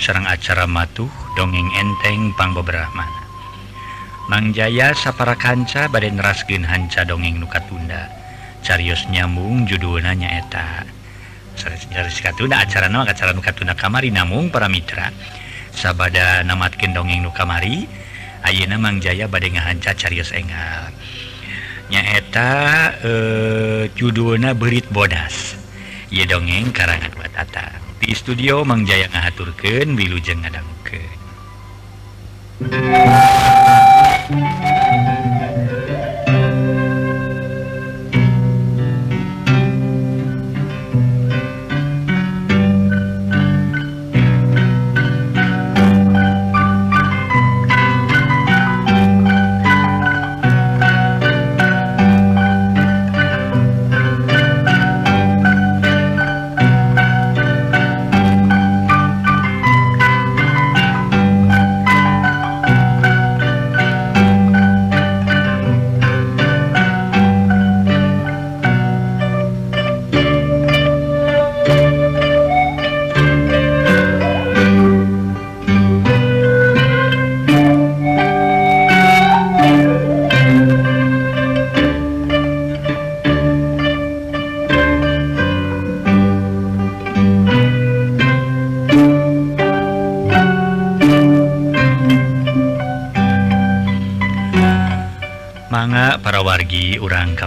Serang acara matuh dongeng enteng Pangbobrahmana Mangjaya sapara kanca baden rasgen hanca dongeng nuka tunda Carius nyambung judulnya eta. Katuna acara nama acara nuka tunda kamari namung para mitra. Sabada namatkin dongeng nukamari Ayeuna Mangjaya badai ngahanca carius engal Nyaeta eh, judulna berit bodas. Ye dongeng karangan watata di studio Mangjaya ngahaturkeun bilujeng ngadangke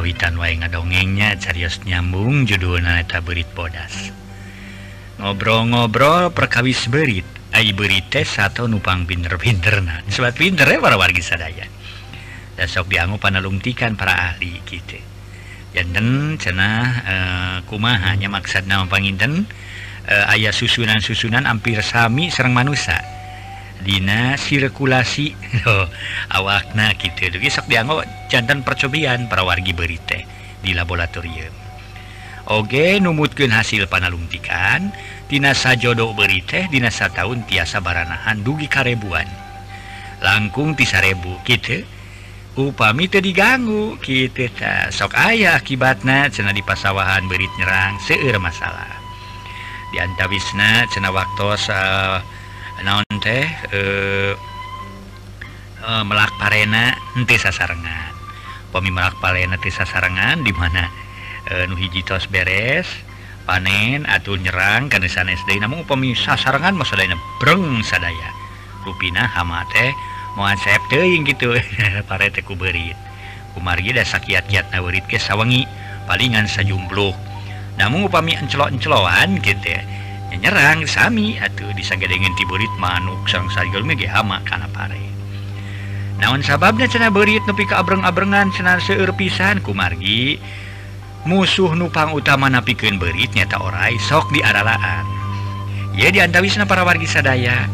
kawitan wae ngadongengnya Carios nyambung judul naeta berit bodas. Ngobrol-ngobrol perkawis berit ai beri tes atau nupang pinter-pinter nah sobat pinter ya para wargi sadaya. Dan sok dianggu panelungtikan para ahli gitu janten cenah e, kumaha nya maksud nama panginten e, eh, ayah susunan-susunan hampir sami serang manusia Dina sirkulasi. Awakna gitu sok dianggap jantan percobian para wargi berite di laboratorium. Oke numutkan hasil panalungtikan Dina sajodo berite dinasa tahun tiasa baranahan dugi karebuan langkung tisarebu gitu upami itu diganggu gitu ta. sok ayah akibatnya cena di pasawahan berit nyerang seueur masalah. Dianta Wisna cena waktu uh, naon teh eh, eh, melak Parena nanti sasarengan. Pemi melak parena ti sasarengan di mana eh, nuhijitos beres panen atau nyerang ke sana SD namun pemi sasarengan masa sadayana breng sadaya. Rupina hama teh mau ansep teuing gitu. Pare teh ku beurit. Kumargi da sakiat-kiat naweurit ke sawangi palingan sajumbluk. Namun upami encelok-enceloan gitu ya. nyerang Sami atuh dengan tiburit manuk sang sayul mege hama kana pare. Naon sababnya cenah beurit nepi ka abreng-abrengan cenah seueur pisan kumargi? Musuh nupang utama napikeun beurit nyata orai sok diaralaan ya diantawisna para wargi sadaya.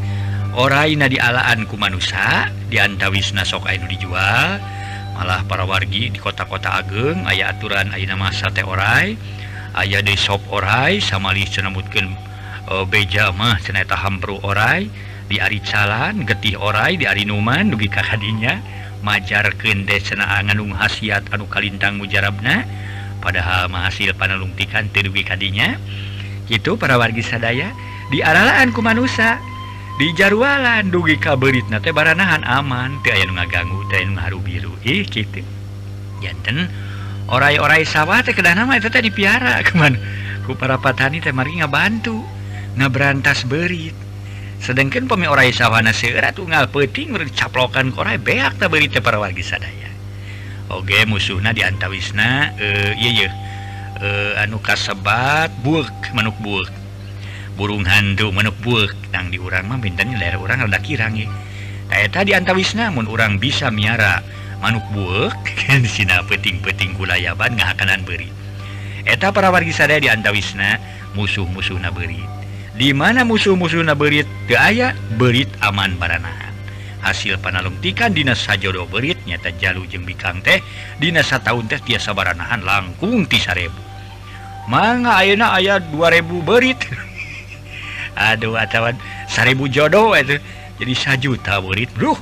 Orai na dialaan ku manusia diantawisna sok anu dijual. Malah para wargi di kota-kota ageng aya aturan ayeuna masa teh orai. Aya de sop orai sama lis cenah mutkeun Eh, bejamah seneta Hambro orai di Ari calan getih orai diari Numan dugi kakadinya majar kende senaanganung hasiat anu kalintang mujarabna padahal mahasil panelungtikan terugi kadinya itu para wargi sadaya diaralaan ku manusia di jarwalan dugi kabelit nate baranahan aman teu aya nu ngaganggu teu nu biru ih kitu. Janten orai-orai sawah teh kedah nama eta teh dipiara kuman ku para patani teh mari ngabantu. ngeberantas berit. Sedangkan pemi orai sawwana segera tunggal peting caplokan korai beak tak berita para wargi sadaya. Oge musuhna dianta Wisna uh, eh, ye, eh, ye. Anu kasebat buruk menuk buruk burung hantu menuk buruk yang diurangmah bintanya leher orang ada kirang kayak tadi dianta Wisna mun orang bisa miara manuk buruk sina peting-peting kulayaban ngahakanan beri eta para wargi sadaya dianta Wisna musuh-musuh na beri dimana musuh-musuh na berit ke aya berit aman baranahan hasil panalungtikan Dinas sajodo berit nyata jalu jembikang teh. Dinasa tahun teh tiasa baranahan langkung tisarebu manga ayeuna ayat 2000 berit. Aduh atawan seribu jodoh itu jadi sajuta berit bro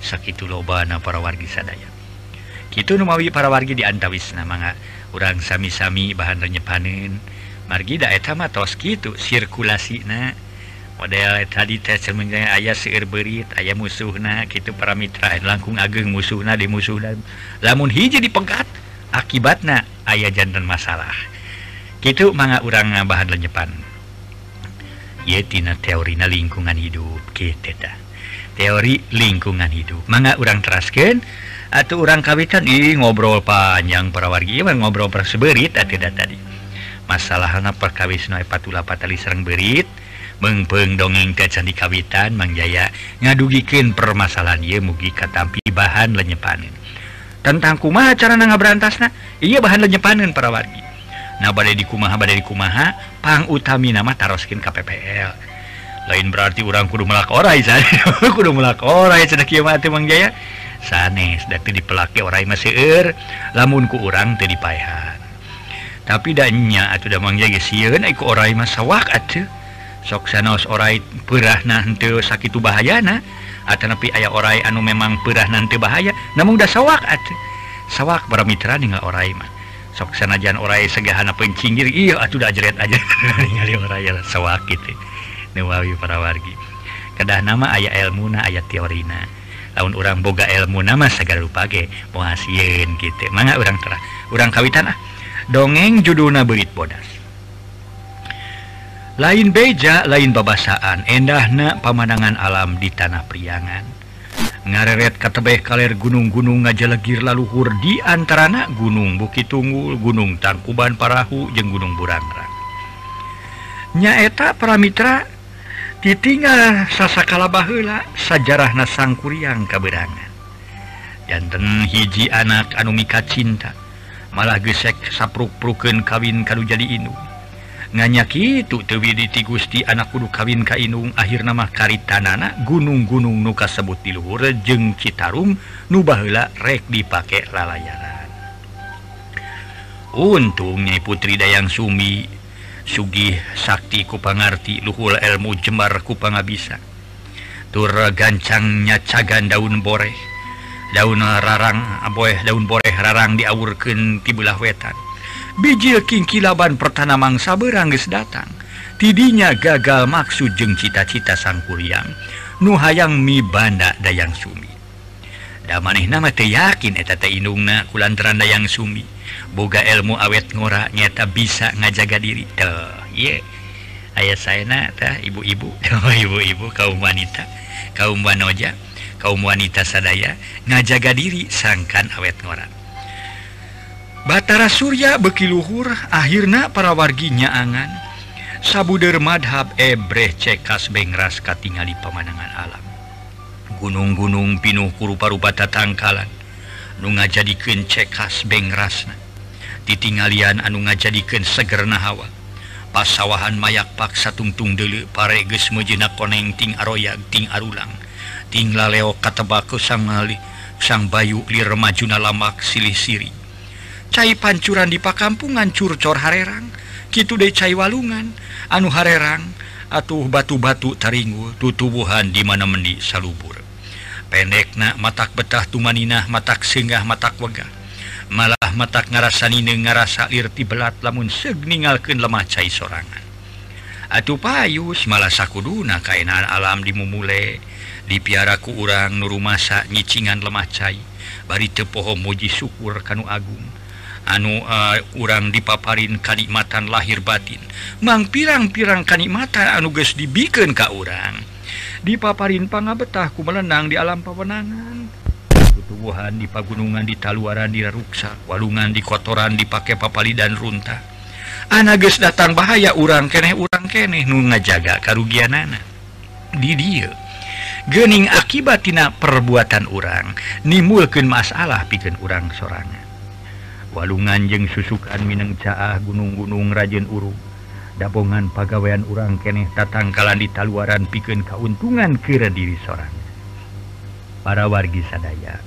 sakit lobana para wargi sadaya. Gitu Numawi para wargi di Antawisna manga orang sami-sami bahan renyepanen. margida etama tos gitu sirkulasi na. Model tadi tesnya ayah seir berit ayah musuh nah gitu para mitra langkung ageng musuh nah di musuh dan lamun hiji dipengkat akibatnya ayah jantan masalah. Gitu manga urang bahan lenyepan yetina teori na lingkungan hidup gitu dah teori lingkungan hidup. Manga urang terasken atau orang kawitan ih ngobrol panjang para wargi ngobrol perseberit atau tadi. masalah perkawis Noi patula patali Serang berit mengpeng dongeng ke Candi Kawitan Mangjaya ngadugikin permasalahan dia mugi katampi bahan lenyepanin tentang kumaha cara na berantasna iya bahan lenyepanin para wargi. Nah badai di kumaha badai di kumaha pang utami nama taroskin KPPL lain berarti orang kudu melak orai kudu melak orai cedak kieu mah Mangjaya sanes dati dipelaki orai masih er lamun ku urang teu dipaehan tapi dannya atau damang jaga siun iku orai masawak atuh sok sanos orai perah nanti sakit bahaya na atau napi ayah orai anu memang perah nanti bahaya. Namun udah sawak atuh sawak para mitra ninggal orai mah. Sok sanajan orai segahana pencinggir iya atuh dah jeret aja. Ningali orai sawak gitu. Newawi para wargi. Kedah nama ayah elmuna ayah teorina tahun orang boga ilmu nama segala lupa ge. Penghasilan gitu. Mana orang terah. Orang kawitan ah. dongeng judulna belit bodas. Lain beja lain babasaan endahna pemandangan alam di tanah priangan. Ngareret katebeh kaler gunung-gunung ngajalegir laluhur di antara anak gunung Bukit Tunggul Gunung Tangkuban Parahu jeung Gunung Burangrang. Nyaeta para mitra ditinggal sasakala bahela sajarah nasang kuriang kaberangan. Dan hiji anak anu mika cinta malah gesek sapruk-pruken kawin kalau jadi Inung nganyaki itu tewiditi Gusti anak kudu kawin Kainung akhir nama karitanana gunung-gunung nuka sebut di luhur jeng Citarum nubahla rek dipakai lalayaran untungnya Putri Dayang Sumi Sugih Sakti kupangarti luhur ilmu jembar kupanga bisa tur gancangnya cagan daun boreh. daun rarang aboeh daun boreh rarang diawurken tibelah wetan. Bijil Kingkilaban pertana mangsa berangges datang. Tidinya gagal maksud jeng cita-cita sangkuriang Nu hayang mi banda dayang Sumi. Da maneh nama teh yakin eteta inungna kulantaran dayang Sumi. Boga ilmu awet ngora nyata bisa ngajaga diri. Teh ye ayah saya ibu-ibu ibu-ibu kaum wanita kaum wanoja. kaum wanita sadaya ngajaga diri sangkan awet ngoran Batara Surya bekiluhur akhirnya para warginya angan Sabuder madhab ebre cekas bengras katingali pemandangan alam. Gunung-gunung pinuh kurupa-rupa tatangkalan. Nu ngajadikeun cekas bengrasna. Ditinggalian anu ngajadikeun segerna hawa. Pasawahan mayak paksa tungtung dulu pare geus meujeunak koneng ting aroyag ting arulang. tinggal Leo katebaku sang ngali sang Bayu Liremajuna lamak silih-siri cair pancuran di pakampungan curcor Harerang gitu De cair walungan. Anu Harerang atuh batu-batu taringu tutubuhan di mana meni salubur. Pendeknak matak betah tumaninah matak singgah matak wegah. Malah matak ngarasani ngarasa irti belat lamun segningalkeun lemah cair sorangan. Atuh payus malah sakuduna kainaan alam dimumule. Di piaraku urang nuru masa nyicingan lemah cai bari tepoho muji syukur kanu Agung. Anu uh, urang dipaparin kanikmatan lahir batin. Mang pirang-pirang kanikmatan anu guys dibiken Ka urang. Dipaparin panga betahku melenang di alam pewenangan ketubuhan di pagunungan di taluaran diraruksa walungan di kotoran dipakai papali dan runtah anages datang bahaya urang keeh urang keeh nu ngajaga karugian nana did gening akibattina perbuatan urang nimulken masalah piken urang sorangan walungan jeng susukan Mineng caah gunung-gunung Rajen Uru. Dabongan pagawaian urang keeh tatangkalan di taluaran piken keuntungan kira diri seorang para wargi sadaya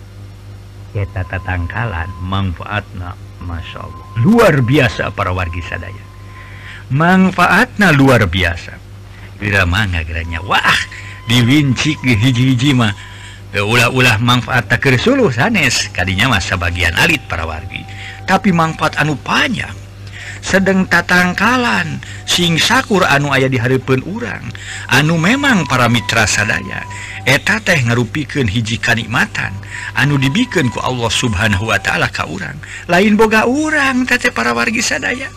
keta tatangkalan manfaatna Masya Allah luar biasa para wargi sadaya. Manfaatnya luar biasa. Kira manga manganya Wah diwincik hiji-hiji mah. Eh, ulah-ulah manfaat tak kesuluh sanes. Kadinya masa bagian alit para wargi. Tapi manfaat anu panjang. Sedang tatangkalan sing sakur anu ayah di diharipun urang. Anu memang para mitra sadaya. eta teh ngarupikan hiji kanikmatan anu dibiken ku Allah subhanahu Wa ta'ala kau urang. Lain boga urang tete para wargi sadaya.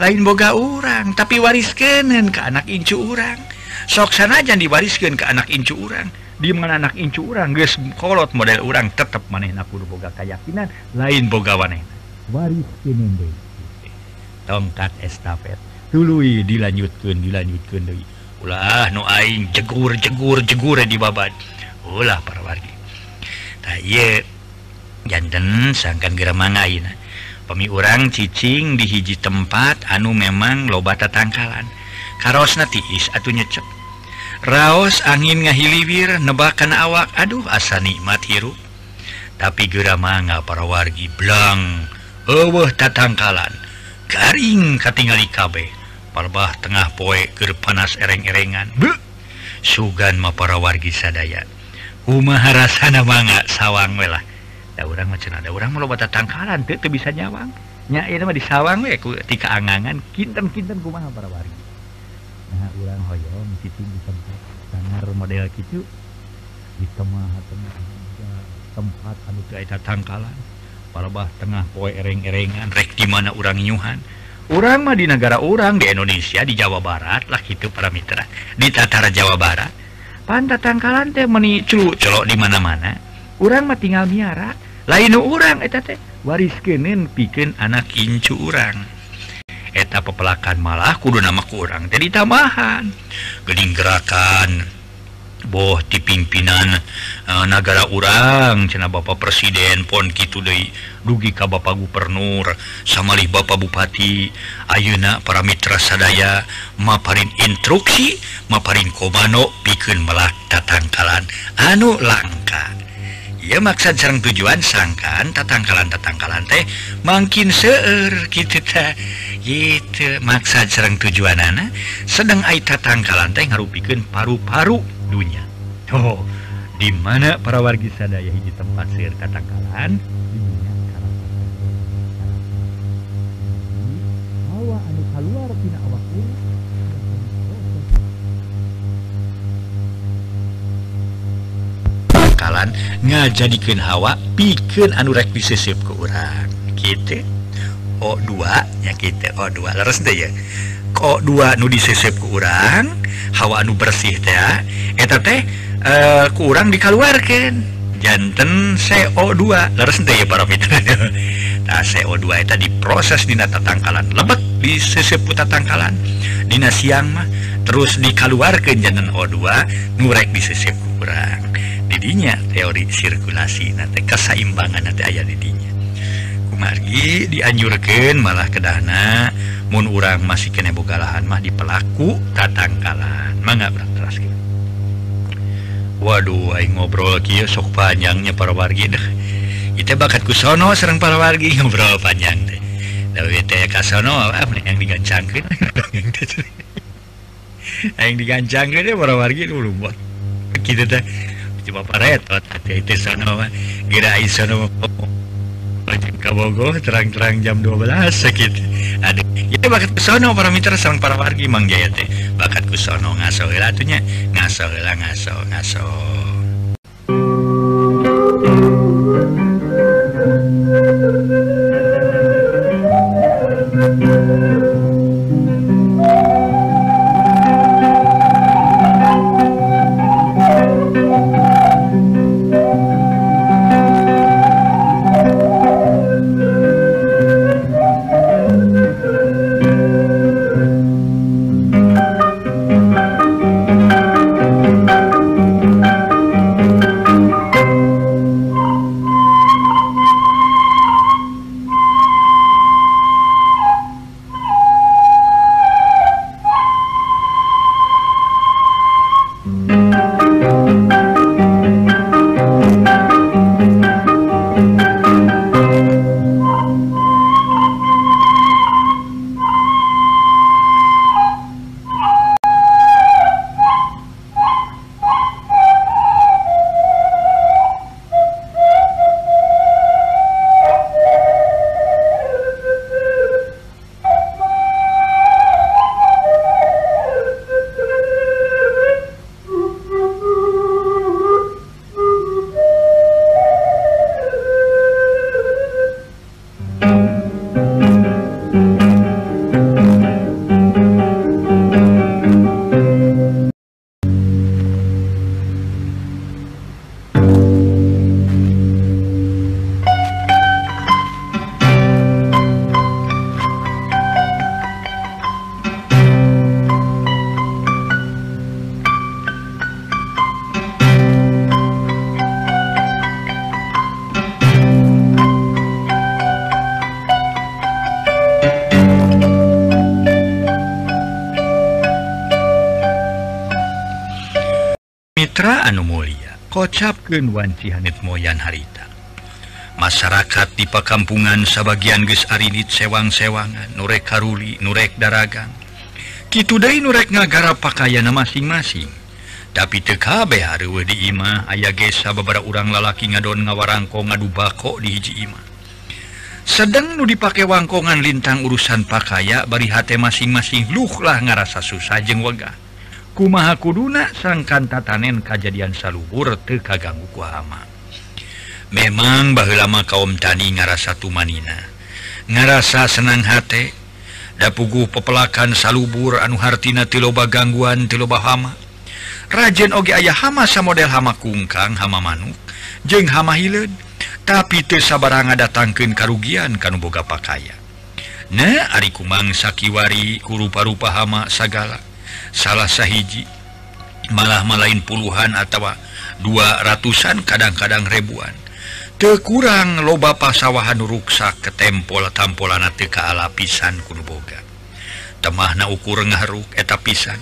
Lain boga urang tapi wariskenen ke anak incu urang. Soksana aja diwariskan ke anak incu urang di mana anak incu urang guys kolot model urang tetap maneh kudu boga keyakinan lain boga waneh wariskenin tongkat estafet. Dulu dilanjutkan dilanjutkan deh ulah nu aing jegur jegur jegur di babat ulah para wargi. Nah, iya jantan sangkan geramang aing pemi orang cicing di hiji tempat anu memang lobata tangkalan karos natiis atuh nyecep Raos angin ngahiliwir nebakan awak. Aduh asa nikmat hirup. Tapi geramanga para wargi blang. Eueuh tatangkalan. Garing katingali kabeh. Palbah tengah poe ke panas ereng-erengan. Sugan ma para wargi sadaya. Umaharasana manga sawang welah da urang macam ada orang melobata tangkalan tuh bisa nyawang. Nya ini mah di sawang we ku tika angangan kinten kinten kumaha para wargi. Nah urang hoyong kitu bisa sangar model kitu. Di tengah tempat anu teu eta tangkalan palebah tengah poe ereng-erengan rek di mana urang nyuhan. orang mah di negara orang di Indonesia di Jawa Barat lah gitu para mitra. Di Tatara Jawa Barat. Pantatangkalan teh meni menicu celok di mana-mana. Orang mah tinggal miara. Lain orang eta teh. Waris kenen bikin anak incu orang eta pepelakan malah kudu nama kurang jadi tambahan geding gerakan. boh di pimpinan eh, uh, negara urang cena Bapak Presiden pon gitu De dugi Ka Bapak Gubernur. Samalih Bapak Bupati Ayeuna para Mitra sadaya maparin instruksi maparin komano bikin melak tatangkalan anu langka. ia maksud sarang tujuan sangkan tatangkalan tatangkalan teh. Makin seeur gitu ta gitu maksud sarang tujuan anak sedang ai tatangkalan teh ngarupikan paru-paru dunia oh di mana para wargi sadaya hiji tempat seueur tatangkalan? Di dunia bakalan ngajadikan hawa piken anu rek disesip ke orang gitu O2nya kita O2 ya. Kok dua nu disesep ke orang hawa anu bersih ya. Eta teh eh, uh, kurang dikaluarkan jantan CO2 leres ya para mitra nah CO2 itu diproses dina tatangkalan. Lebek di seseput tatangkalan. Dina siang mah terus dikaluarkan jantan O2 nurek disesep kurang didinya teori sirkulasi nanti keseimbangan nanti ayah didinya. Kumargi dianjurkan malah kedana mun urang masih kena boga lahan mah di pelaku tatangkalan. Mangga berakteras waduh aing ngobrol kieu sok panjangnya para wargi deh. Itu bakat kusono serang para wargi ngobrol panjang deh tapi teh kasono apa yang digancangkeun. Yang digancangkeun deh para wargi dulu buat. Gitu teh cuma paretot Kabogo terang-terang jam 12 sakit aduh ya bakat ah, kusono parameter sound para wargi Mang Jaya teh bakat kusono ngaso heula atunya ngaso heula ngaso ngaso thank you kewanhanit moyan harita. Masyarakat di pekampungan sebagian ges Arinit sewang-sewangan nurek Karuli nurek daragang. Gitu Day nurrek ngagara pakaian masing-masing. Tapi TKB Harwe di Imah aya gesa beberapa orang lalaki ngadon ngawarangko ngadu bako di hiji Imah. Sedang nu dipakai wangkongan lintang urusan pakaiya bari hati masing-masing luhlah ngerasa susah jeng wegah. kumaha kuduna sangkanta tanen kejadian saluhur tekaganggu kuhama memang bah lama kaum tani ngarasa tumanina. Ngarasa senang hate da pugu pepelakan salubur anu hartina tiloba gangguan tiloba hama. Rajen oge ayah hama sa model hama kungkang hama manuk jeng hama hilen tapi te sabaranga datangkan karugian kanuboga pakaya. Nah ari kumang sakiwari kurupa-rupa hama sagala. salah sahiji malah-mala puluhan atau dua ratusan kadang-kadang ribuan. Kekurang loba pasawahan ruksak ke tempol tampolan tekala pisan kurboga temahna ukur ngaruk eta pisan.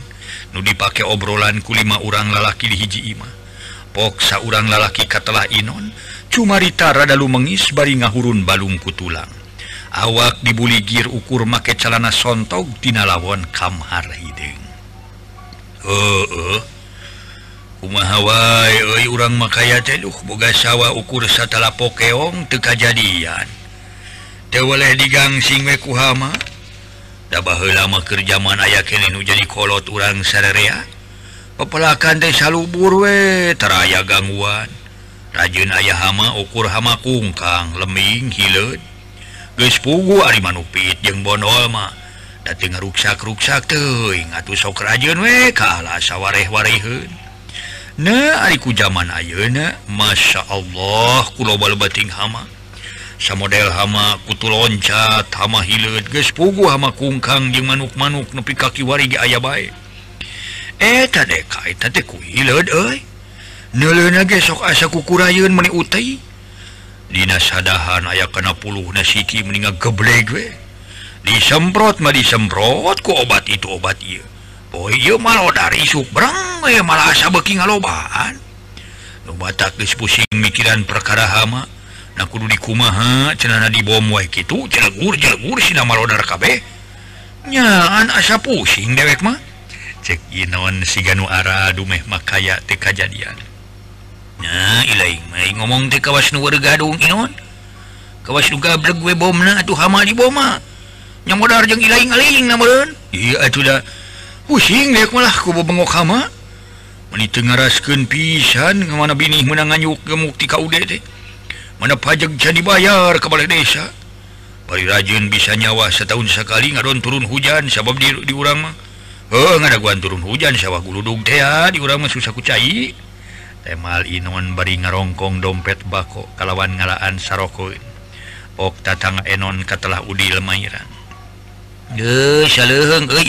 Nu dipakai obrolan kulima urang lalaki di hiji Imah poksa urang lalaki katalah Inon cumarita radalu mengis bari ngahurun balungku tulang. Awak dibuligir ukur make calana sontog tina lawon kamhar hideng. Umahawai urang makaya teluh boga sawwa ukur satala pokeong teka jadian tewaleh digang singwe kuhama dabah lama kerjaman aya kene jadi kolot urang sarerea. Pepelakan teh salubur we teraya gangguan. Rajin ayah hama ukur hama kungkang leming hilet geus pugu ari manupit jeung bonol mah. tapi ngaruksak-ruksak tuh ingat sok rajun we kalah sawwareh warehun nah zaman ayeuna Masya Allah kulobal bating hama. Sa model hama kutu loncat hama hilet geus pugu hama kungkang di manuk-manuk nepi kaki wari ge aya bae. Eh dek eta teh ku hileud euy neuleuna ge sok asa kukurayun meni utai. Dina sadahan aya kena puluh nasiki siki geblek we disemprot mah disemprot ku obat itu obat iya Oh iya malah dari subrang ya malah asa beki ngalobaan. Nu batak geus pusing mikiran perkara hama na kudu dikumaha cenana dibom wae kitu Jelegur jelegur sina malodar kabeh Nyaan asa pusing dewek mah. Cek inon si ganu ara dumeh makaya teh kajadian. Nah ilaing mah ngomong teh kawas nu gadung inon. Kawas nu gabreg we bomna atuh hama di boma nyamodar jeung ilaing aling namun iya sudah pusing uh, dek malah kubu bengok hama. Menit ngaraskeun pisan kemana bini menang nganyuk gemuk tika kaude teh. Mana pajak jadi bayar ke balai desa. Pari rajin bisa nyawa setahun sekali ngadon turun hujan sabab di, di urang mah. Oh ngadaguan turun hujan sawah guludung teh di urang mah susah kucai. Temal inon bari ngarongkong dompet bako kalawan ngalaan sarokoin ok tatang enon katelah udil mairan.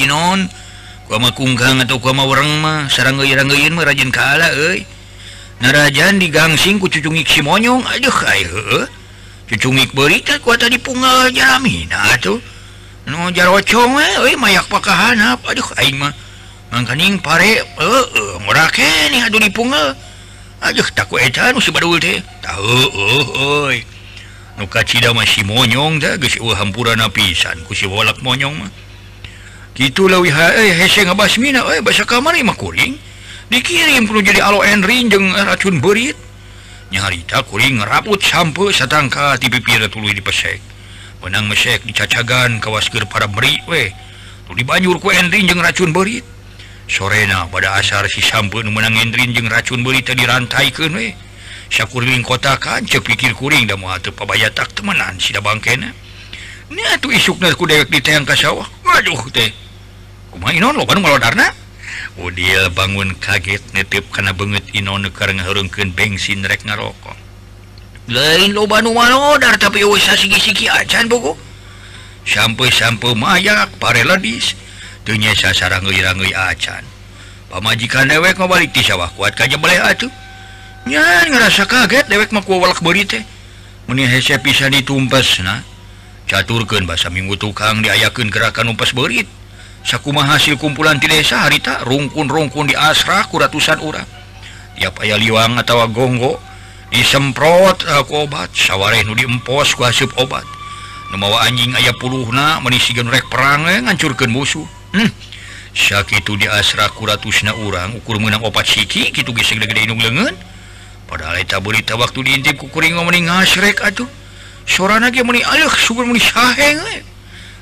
non kunggang atau orang mah serangin merajin kalah narajan digangsing ku cucungik si monyong aduh ayo cucungik berita kuat di pungal jamin tuh. No jarocong eh mayak pakahan apa aduh aing mah. Mangkaning pare eh, eh ngora nih aduh di pungal aduh takut eta nu si badul teh. Tahu eh nuka Cida masih monyong hampuran napisan ku si siwalak monyong mah. Gitulah wihasmina eh, eh, bahasa kamarkuring dikirim perlu jadi alo Henry jeng racun beritnya harita kuring raput sampai satangka tipipir tulu di pesek menang mesek dicacagan kawaskir para beri we di banjur ku Henry jeng racun berit. Sorena pada asar si sampai menang enrin jeng racun berita dirantaikan weh. Syakurming kota kan cek pikir kuring dan mau pebaya tak temenan si bang Waduh teh. Udil oh, bangun kaget netip karena banget Inonekar ngahurungkan bensin rek ngarokok. Lain lo lobanoar tapi oh, sigi-sigi acan buku sampai-sampai mayak pare ladis. Tuhnya sasarang ngirang acan pamajikan dewek ngobalik di sawah kuat kajja boleh atuh ngerasa kaget dewek mauwalak berite. Menihese bisa ditumpas nah caturkeun bahasa minggu tukang diayakeun gerakan umpas berit. Sakuma hasil kumpulan ti desa harita rungkun-rungkun di asra ku ratusan urang. Tiap aya liwang atau gonggo disemprot aku obat sawware nu diempos ku hasil obat. Nemawa anjing aya puluhna menisigan rek perang ngancurkan musuh. Hmm. sakit di asrah kuratusna urang ukur menang obat siki gitu gesek gede lengan padahaleta berita waktu diintip kukuring mening ngasrek atuh suara lagi meni aleuh subur meni saheng we eh.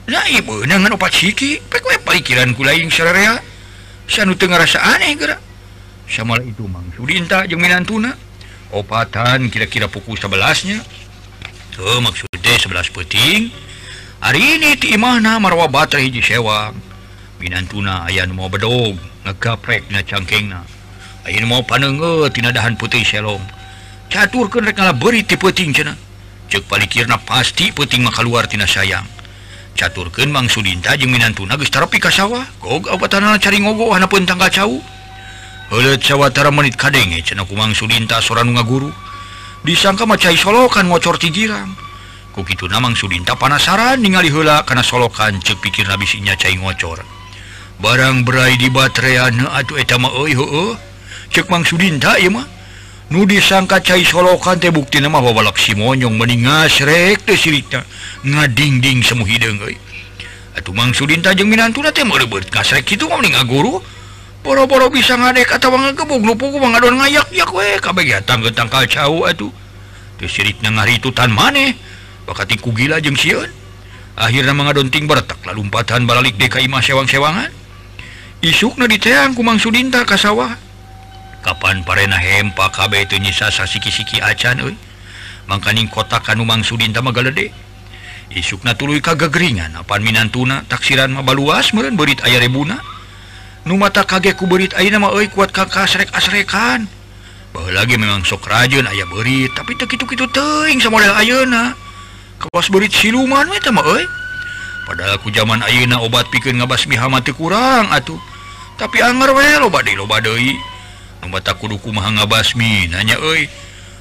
Lai beunangan opat siki pek we pikiran ku lain sararea sanu teu ngarasa aneh geura sama itu Mang. Sudinta jeung minantuna opatan kira-kira pukul 11-nya Tuh maksudnya 11 peting. Hari ini ti imahna marwa baterai hiji sewang minantuna aya nu mau bedog ngegaprek na cangkengna Ayo mau panenge eh, tina dahan putih selom. Catur ke rek beri ti peuting cenah. Cek palikirna pasti peting maka kaluar tina sayang. Caturkeun Mang Sudinta jeung minantuna geus terapi ka sawah. Gog obatanna cari ngogo hanapeun tangga cau. Heuleut sawatara menit kadenge cenah ku Mang Sudinta sora nu ngaguru. Disangka macai solokan ngocor tigirang girang. Ku kitu Sudinta panasaran ningali hela karena solokan cek pikir nabisinya cai ngocor. Barang berai di baterean atuh eta mah euy heueuh. cekmang Sudinta nu disangka cair solokan tebukti nama babalak Simonyong meningasrek sirita. Ngadingding semu hidung Atuh Mang Sudinta jeung minantuna teh meureubeuut kasrek kitu mah ninga guru boro-boro bisa ngadek atawa ngagebug lupuku mangadon ngayak-yak we. Kabegiatan getangkal cau atuh. Teu sirikna ngaritutan maneh. Bakati ku gila jeung sieun. Akhirna mangadonting bertak lalumpatan balalik DKI mah sewang-sewangan. Isukna diteang ku Mang Sudinta ka sawah. Kapan parena hempa KB itu nyisa sasiki-siki acan euy. Mangkaning kota Kanumang Sudintama galede. Isukna tuluy kagegringan apan minantuna taksiran mah baluas meureun beurit aya rebuna. Nu mata kage ku beurit ayeuna mah euy kuat kakak kasrek-asrekan. bahwa lagi memang sok rajun aya berit tapi tekitu-kitu teing sama model ayeuna. Kawas berit siluman we teh. Padahal aku zaman ayeuna obat pikir ngabas mihamati kurang atuh. Tapi anger we loba deui loba deui. mata kuduku mahanga basmi. Nanya oi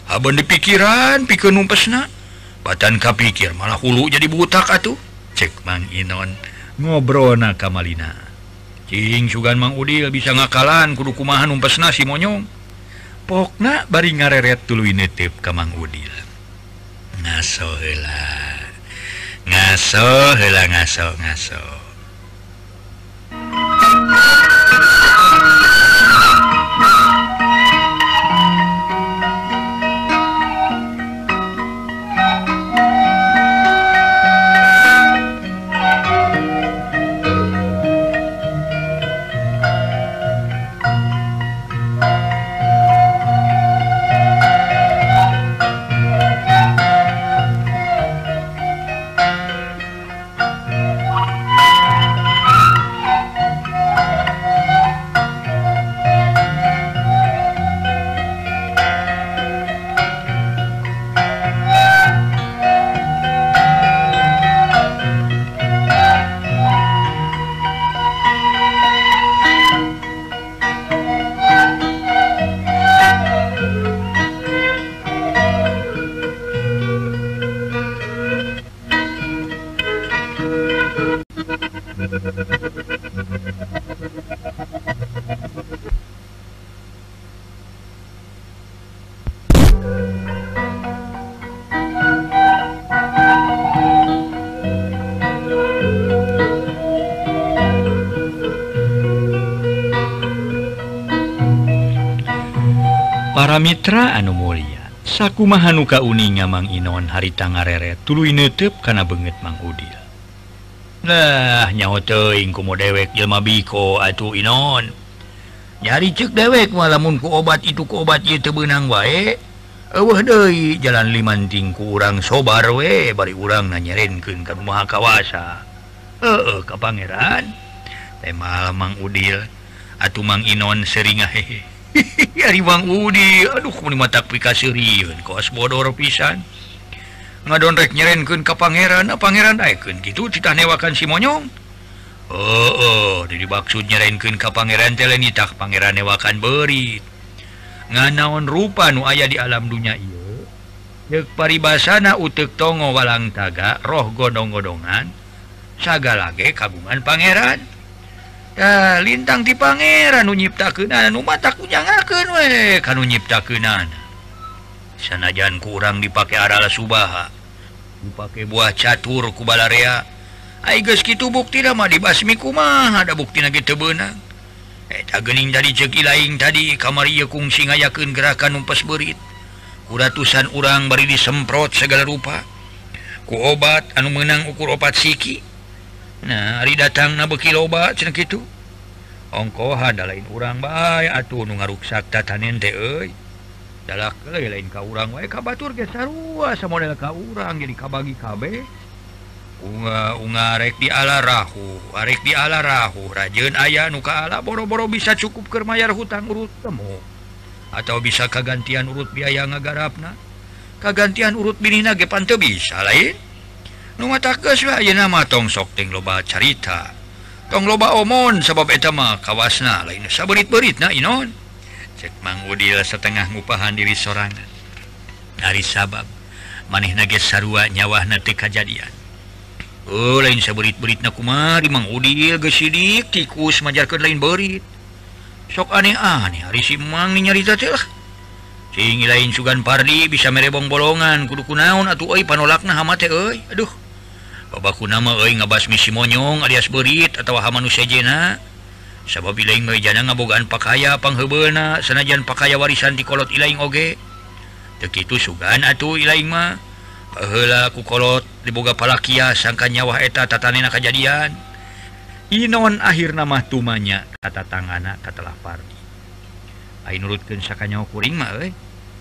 Abon di pikiran pikir numpesna batan kapikir malah hulu jadi butak atuh. Cek Mang Inon ngobrol na kamalina Cing sugan Mang Udil bisa ngakalan kudu kumahan numpesna si monyong. Pokna bari ngareret tulu netip ka Mang Udil. Ngaso heula ngaso heula ngaso ngaso. Mitra anu Mulia Saku mahanuka uninga Mang Inon hari tangarere tulu netep kana banget Mang Udil. Nah nyawa teing kumo dewek jelma biko atuh Inon. Nyari cek dewek malamun ku obat itu ku obat itu benang beunang wae. Eueuh deui jalan limanting ku urang sobar we bari urang nanyarenkeun ka rumah kawasa. Heeh ka pangeran. Teh Mang Udil atuh Mang Inon sering hehe. Bang Udi aduh mata aplikasiun koas bodor pisan. Ngadonrek nyerenkeun ke Pangeran. Ah, pangeran gitu kitu newakan si monyong. Oh, oh jadi maksud nyerenkeun ka Pangeran telenitah Pangeran newakan beri nganaon rupa nu aya di alam dunya ieu? Dek paribasana utek tongo walang taga roh godong-godongan saga lage kagungan Pangeran. ya lintang di Pangeran nyipta kenan takutnyaken kalau nyipta kenan sanajan kurang dipakai adalah Subaha dipakai buah catur kubalaria gitu bukti nama dibasmi kuma ada bukti lagi tebenang Ening eh, dari jeki lain tadi kamari kungsi singayaken gerakan umpas berit kuratusan urang bari disemprot segala rupa. Ku obat anu menang ukur obat siki. Nah hari datang na bekiloba gitu. Ongko ada lain urang bay atuh nu ngaruksak tatanen teh euy dalak lain ka urang wae kabatur ge sarua samodel ka urang jadi kabagi kabeh unga unga rek di ala rahu. Arek di ala rahu. Rajeun aya nu ka ala boro-boro bisa cukup keur mayar hutang urut temu atau bisa kagantian urut biaya ngagarapna. Kagantian urut binina ge panteu bisa lain. nama tong sok teng loba carita. Tong loba omon sebab etama kawasna. Lain saberit-berit na Inon. Cek mangudil setengah ngupahan diri sorangan. Dari sabab maneh nages sarua nyawah nanti kejadian oh lain saberit-berit na kumari Mang Udil gesidik tikus majarkan lain berit. Sok aneh-aneh hari si Mang nyarita teh lah. Singi lain Sugan Pardi bisa merebong bolongan. Kudu kunaon atuh euy panolakna hama teh euy. Aduh. babaku nama ngabas misi monyong alias berit atau hamanjena sabab jana ngabogaan pakaya panghebena sanajan pakaya warisan di kolot ilaing oge. Begitu sugan atuh Ilaingmah ku kolot diboga palakia sangka nyawa eta tatanena kejadian Inon akhir nama tumanya kata tangana kata lapardi Ainurutkan sakanyawa kuring mah eh.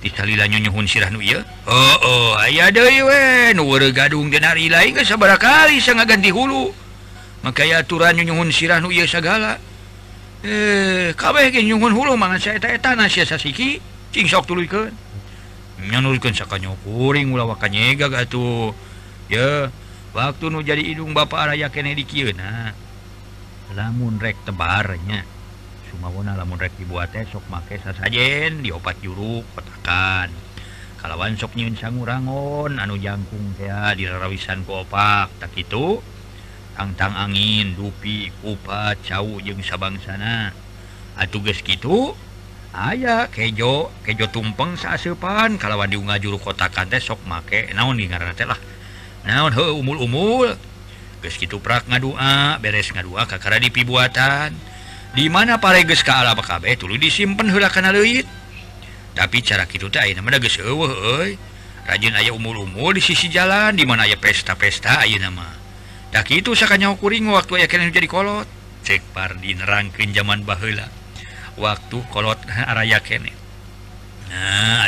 ditalila nyunyuhun sirah nu iya oh oh aya deui we nu gadung denari lain geus sabaraha kali sanga ganti hulu. Maka aya aturan nyunyuhun sirah nu iya sagala eh kabeh ge nyunyuhun hulu man saya sasiki cing sok tuluykeun nyanulkeun sakanyawa kuring ulah tulkanyawakannya atuh ya waktu nu jadi hidung ba araya kene di lamunrek tebarnya. Sumabona lamun rek dibuat sok make sasajen di opat juru kotakan. Kalawan sok nyieun sangurangon anu jangkung teh dirarawisan ku opak tak kitu. Tangtang angin, dupi, kupat, cau jeung sabangsana. Atuh geus kitu aya kejo kejo tumpeng saaseupan kalawan diunggah juru kotakan teh sok make naon di ngaranna teh lah. Naon heuh umul-umul. Geus kitu prak ngadua, beres ngadua kakara di pibuatan. dimana pareges ke arah BKB dulu disimpen hurkan duit tapi cara gitu rajin aya umur-umur di sisi jalan dimana ya pesta-pesta Ayo nama tak itu sakanyakuring waktu yakin jadi kolot. Cek cekpar nerangkin zaman Balah waktu kolot araya ya nah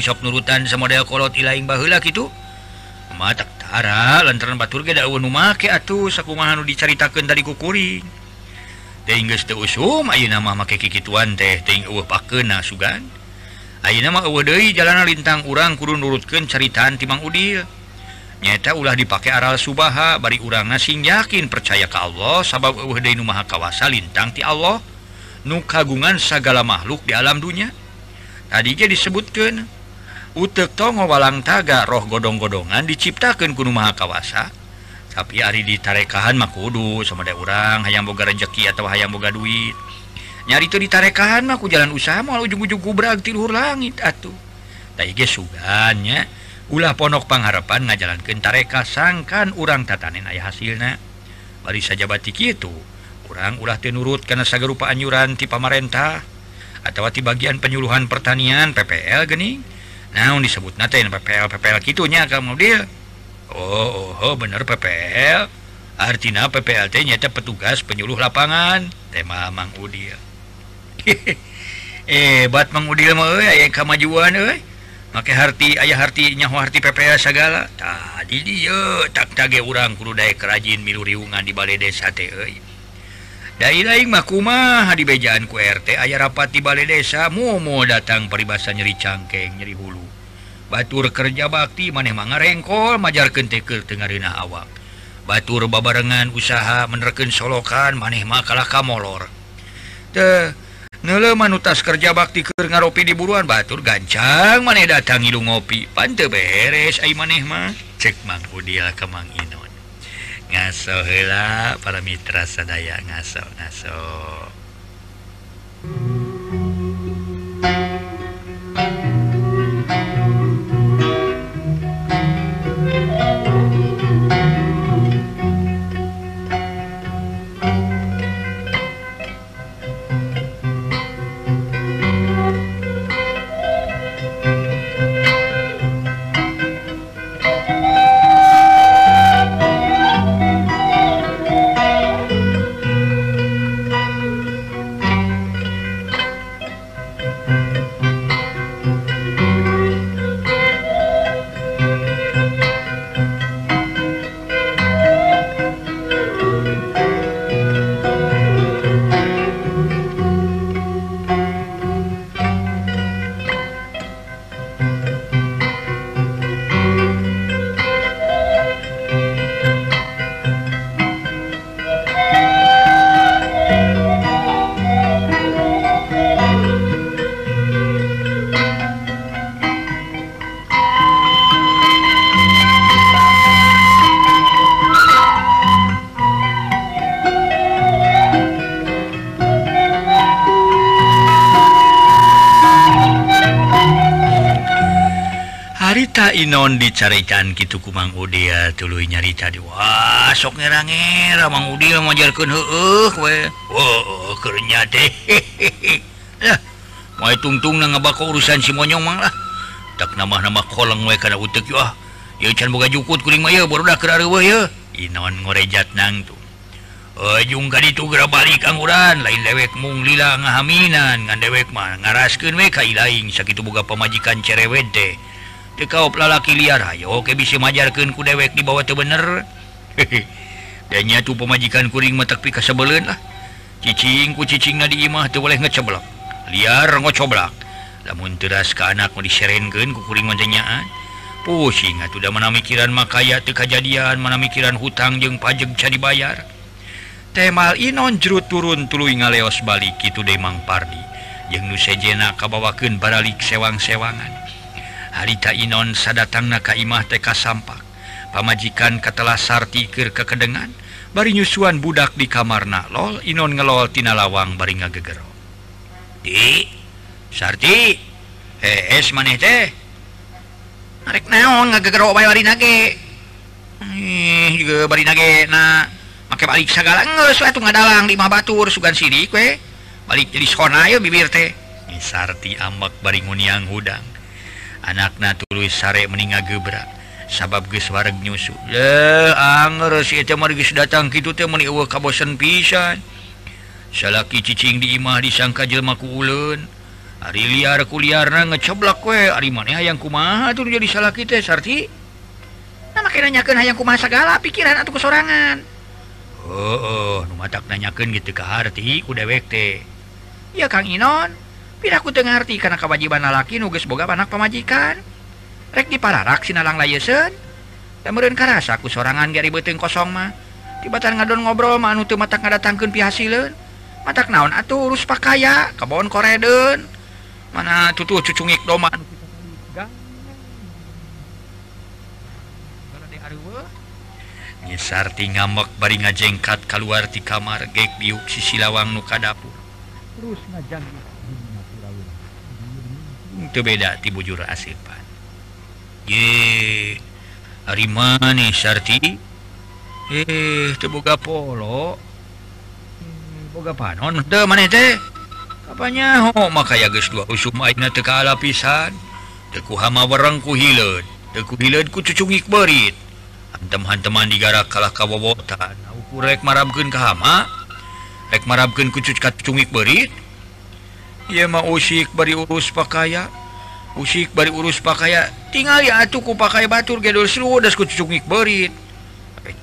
sop nurutan sama model kolot ilaing Balah gitu mataktara lantaran Baturge daun make atuh sakkumahan diceritakan dari kukuring usum nama make kikituan teh pakna sugan. Nama jalanan lintang urang kurun nurutkan ceritaan timang Udil. Nyata ulah dipakai aral Subaha bari urang nasing yakin percaya ke Allah sabab Maha kawasa lintang ti Allah nu kagungan segala makhluk di alam dunia tadinya disebutkan utek to ngowalang taga roh godong-godongan diciptakan kuno Maha kawasa. tapi Ari ditarekahan mah kudu sama ada orang hayang boga rezeki atau hayang boga duit. Nyari itu ditarekahan aku jalan usaha mau ujung-ujung kubrak tiluhur langit atuh. Taige sugannya ulah ponok pengharapan ngajalankan tareka sangkan urang tatanen ayah hasilna. Bari saja batik itu kurang ulah tenurut karena sagarupa anjuran ti pamarentah atau ti bagian penyuluhan pertanian PPL geni naon disebut nate PPL PPL kitunya kamu dia Oh, oh, oh bener PPL Artina PPLT nyata petugas penyuluh lapangan. Tema Mang Udil. Eh bat Mang Udil mah aya kamajuan euy. Make harti aya harti nyaho harti PPL segala tadi dia tak tage urang kudu daek kerajin milu riungan di balai desa teh euy. Dari lain makuma di bejaan ku RT aya rapat di balai desa. Momo datang peribasa nyeri cangkeng nyeri hulu. Batur kerja bakti maneh mangarengkol majar kentekel Tengarina awak. Batur babarengan usaha menerken solokan maneh makalah kamolor the nelemantas kerja bakti ke ngaropi di buruan Batur gancang maneh datang hidung ngopi. Pante beres ay maneh mah. Cek mangku dia ke Mang Inon. Ngaso hela para mitra sadaya ngaso ngaso. harita Inon dicarikan gitu kumang Udia tulu nyarita di wasok ngerange Mang Udia mengajarkan heeh kowe oh kerja teh. Lah mau tungtung na ngabako urusan si monyong mang lah. Tak nama nama kolong we karena utek yo ah. ya can boga jukut kuring mah ya baru dah kera we ya Inon ngorejat nang tu. Eh, Ujung kali itu gerak balik angguran lain dewek mung lila ngahaminan ngan dewek mah ngaraskeun we ka ilaing sakitu boga pamajikan cerewet deh. kau lalaki liar. Ayo oke bisa majarkan ku dewek di bawah tuh bener. Dannya tuh pemajikan kuring mata pi kasebelen lah. Cicing ku cicing na imah tuh boleh ngeceblok liar ngocoblak. Namun teras ke anak mau diserenkan ku kuring manjanyaan ah. pusing atuh udah mana mikiran makaya tuh kejadian mana mikiran hutang jeung pajak cari bayar temal inon jerut turun tuluy ngaleos balik itu demang pardi. Jeung nu sejena kabawakeun baralik sewang-sewangan. harita Inon sadatang na kaimah TK Sampak pamajikan ketelah sartikir kekedengan bari nyusuan budak di kamarna. Lol Inon ngelol tina lawang bari ngagegero. Di sarti eh, es maneh teh? Narik naon ngagegero bae bari nage? Ih, juga bari nage na make balik segala ngeus atuh ngadalang di batur sugan sirik we balik jadi sona ayo bibir teh. Eh, sarti ambak bari nguniang hudang. anakna tulis sare meninggal gebra sabab geswareg nyusu. Datang gitu kabosan pisan. Salaki ccing di imah disangka jelmaku ulun hari liar kuliarna ngeceblak kue hari mana hayang kumaha tuh jadi salah kita sarti? Nah makanya nanyakan hayang kumaha segala pikiran atau kesorangan. Oh, oh nu matak nanyakan gitu ke harti udah wek teh. Ya kang inon. Aku Tengerti karena kewajiban lalaki nuges Boga anak pemajikan rek di pararak Sinalang laysen kemudian aku sorangan gari beteng kosong mah. Tibatan ngadon ngobrol manu tuh mata datangkan pi hasil mata naon atuh urus pakaya kebon koreden mana tutuh cucungik doma Sarti ngamek bari ngajengkat keluar di kamar gek biuk sisi lawang nuka dapur terus ngajang itu beda ti bujur asipan. Ye hari mana sarti eh terbuka polo. Hmm, boga panon. Teu mana teh apanya ho maka ya geus dua usum aina teu kaala pisan. Teu ku hama wereng ku hileud teu ku hileud ku cucungik beurit hantem-hanteman digarak kalah kawobotan ukur rek marabkeun ka hama rek marabkeun ku cucungik beurit ia mau usik bari urus pakaian usik bari urus pakaian tinggal ya atuh ku pakai batur gedul seru das ku cucungik berit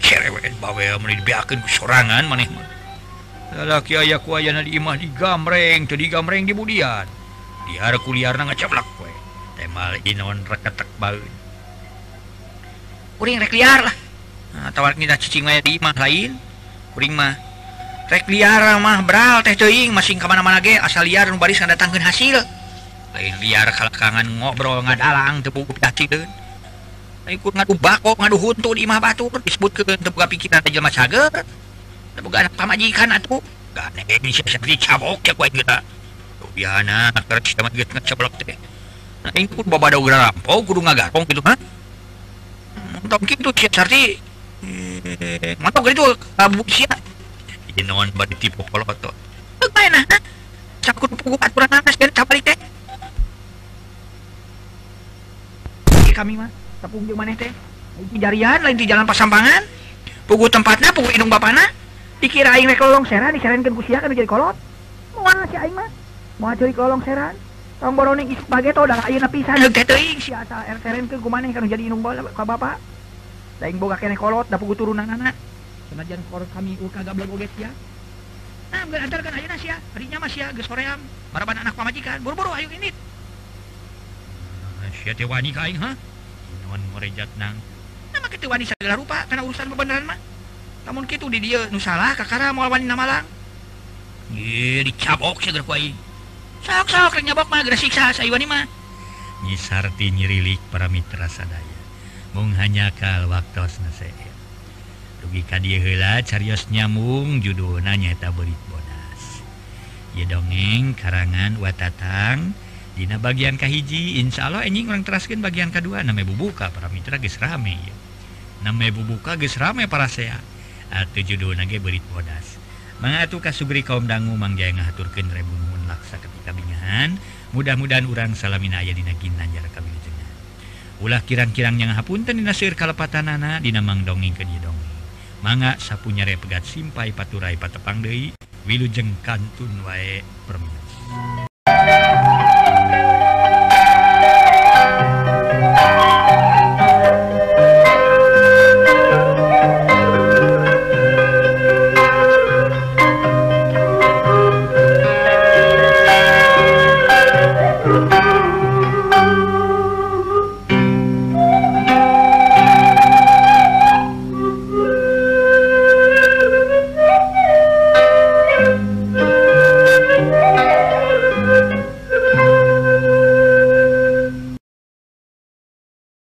cerewet bawa meni dibiakeun ku sorangan maneh mah. Lalaki aya ku ayana di imah digamreng teu digamreng di budian. Diar kuliarna ngacablak we temal inon reketek baeun kuring rek liar lah. Nah, tawar kita cicing mah di imah lain. Kuring mah rek liar mah bral teh teuing masing ka mana-mana ge asal liar nu baris ngadatangkeun hasil. Lain liar kalakangan ngobrol ngadalang tepuk daci dan ikut ngadu bako ngadu huntu di imah batu disebut ke tepuk pikiran aja mas hager tepuk anak pamajikan atuh. Gak nek ini siapa cabok ya kuat kita tuh biana kerja sama gitu ngecablok teh. Nah ini pun bawa ada ular rampau kudu ngagarong gitu ha Mantap hmm, gitu, siap sarti. Hmm, Mantap gitu, abu siap. Ginoon ba diti po koloto? Pagpaya ah. na, ha? Sabi ko na po at pura nanas, ganit kami, ma. Sa pugyo man, eh. Lain ti jarian, lain di jalan pasambangan. Pugu tempat na, pugu inung bapana. Dikira aing kelolong seran, diseran kan kusia kan jadi kolot. Mau si aing mah. Mau jadi kolong seran. Tong boroning isuk bage to udah ayeuna pisan deuk teteuing si asa er, RT kan kumaneh kan jadi inung bola bapak. Lain boga kene kolot da pugu turunanana. senajan kor kami uka gablog oge sia. Nah geus antarkeun ayeuna sia. Harinya mah sia geus soream. Baraban anak pamajikan. Buru-buru ayo ini sia teh wani ka aing ha? Non morejat nang? Nama kitu wani segala rupa kana urusan bebeneran mah. Namun kitu di dieu nu salah kakara moal wani namalang. Ye dicabok segera ku aing. Sok-sok rek nyabok mah geus siksa sa wani mah. Nyisarti nyirilik para mitra sadaya. Mung hanya kal waktos nasehat rugi ka dia hela carios nyamung judul nanyaeta berit bodas ye dongeng karangan watatang Dina bagian kahiji Insya Allah enjing orang teraskin bagian kedua namanya bubuka para mitra geus rame ya. namanya bubuka geus rame para sea. Atuh judul nage berit bodas mangatuh kasugri kaum dangu mangja ngaturkeun rebu nuhun laksa ketika bingahan mudah-mudahan urang salamina aya dina ginanjar kami ulah kirang-kirang yang hapunten dina seueur kalepatan anak dina mang dongeng ke dia dong manga sapunya repegat Simpai Paturai Patepang Dei Wilujeng Kantun wae permen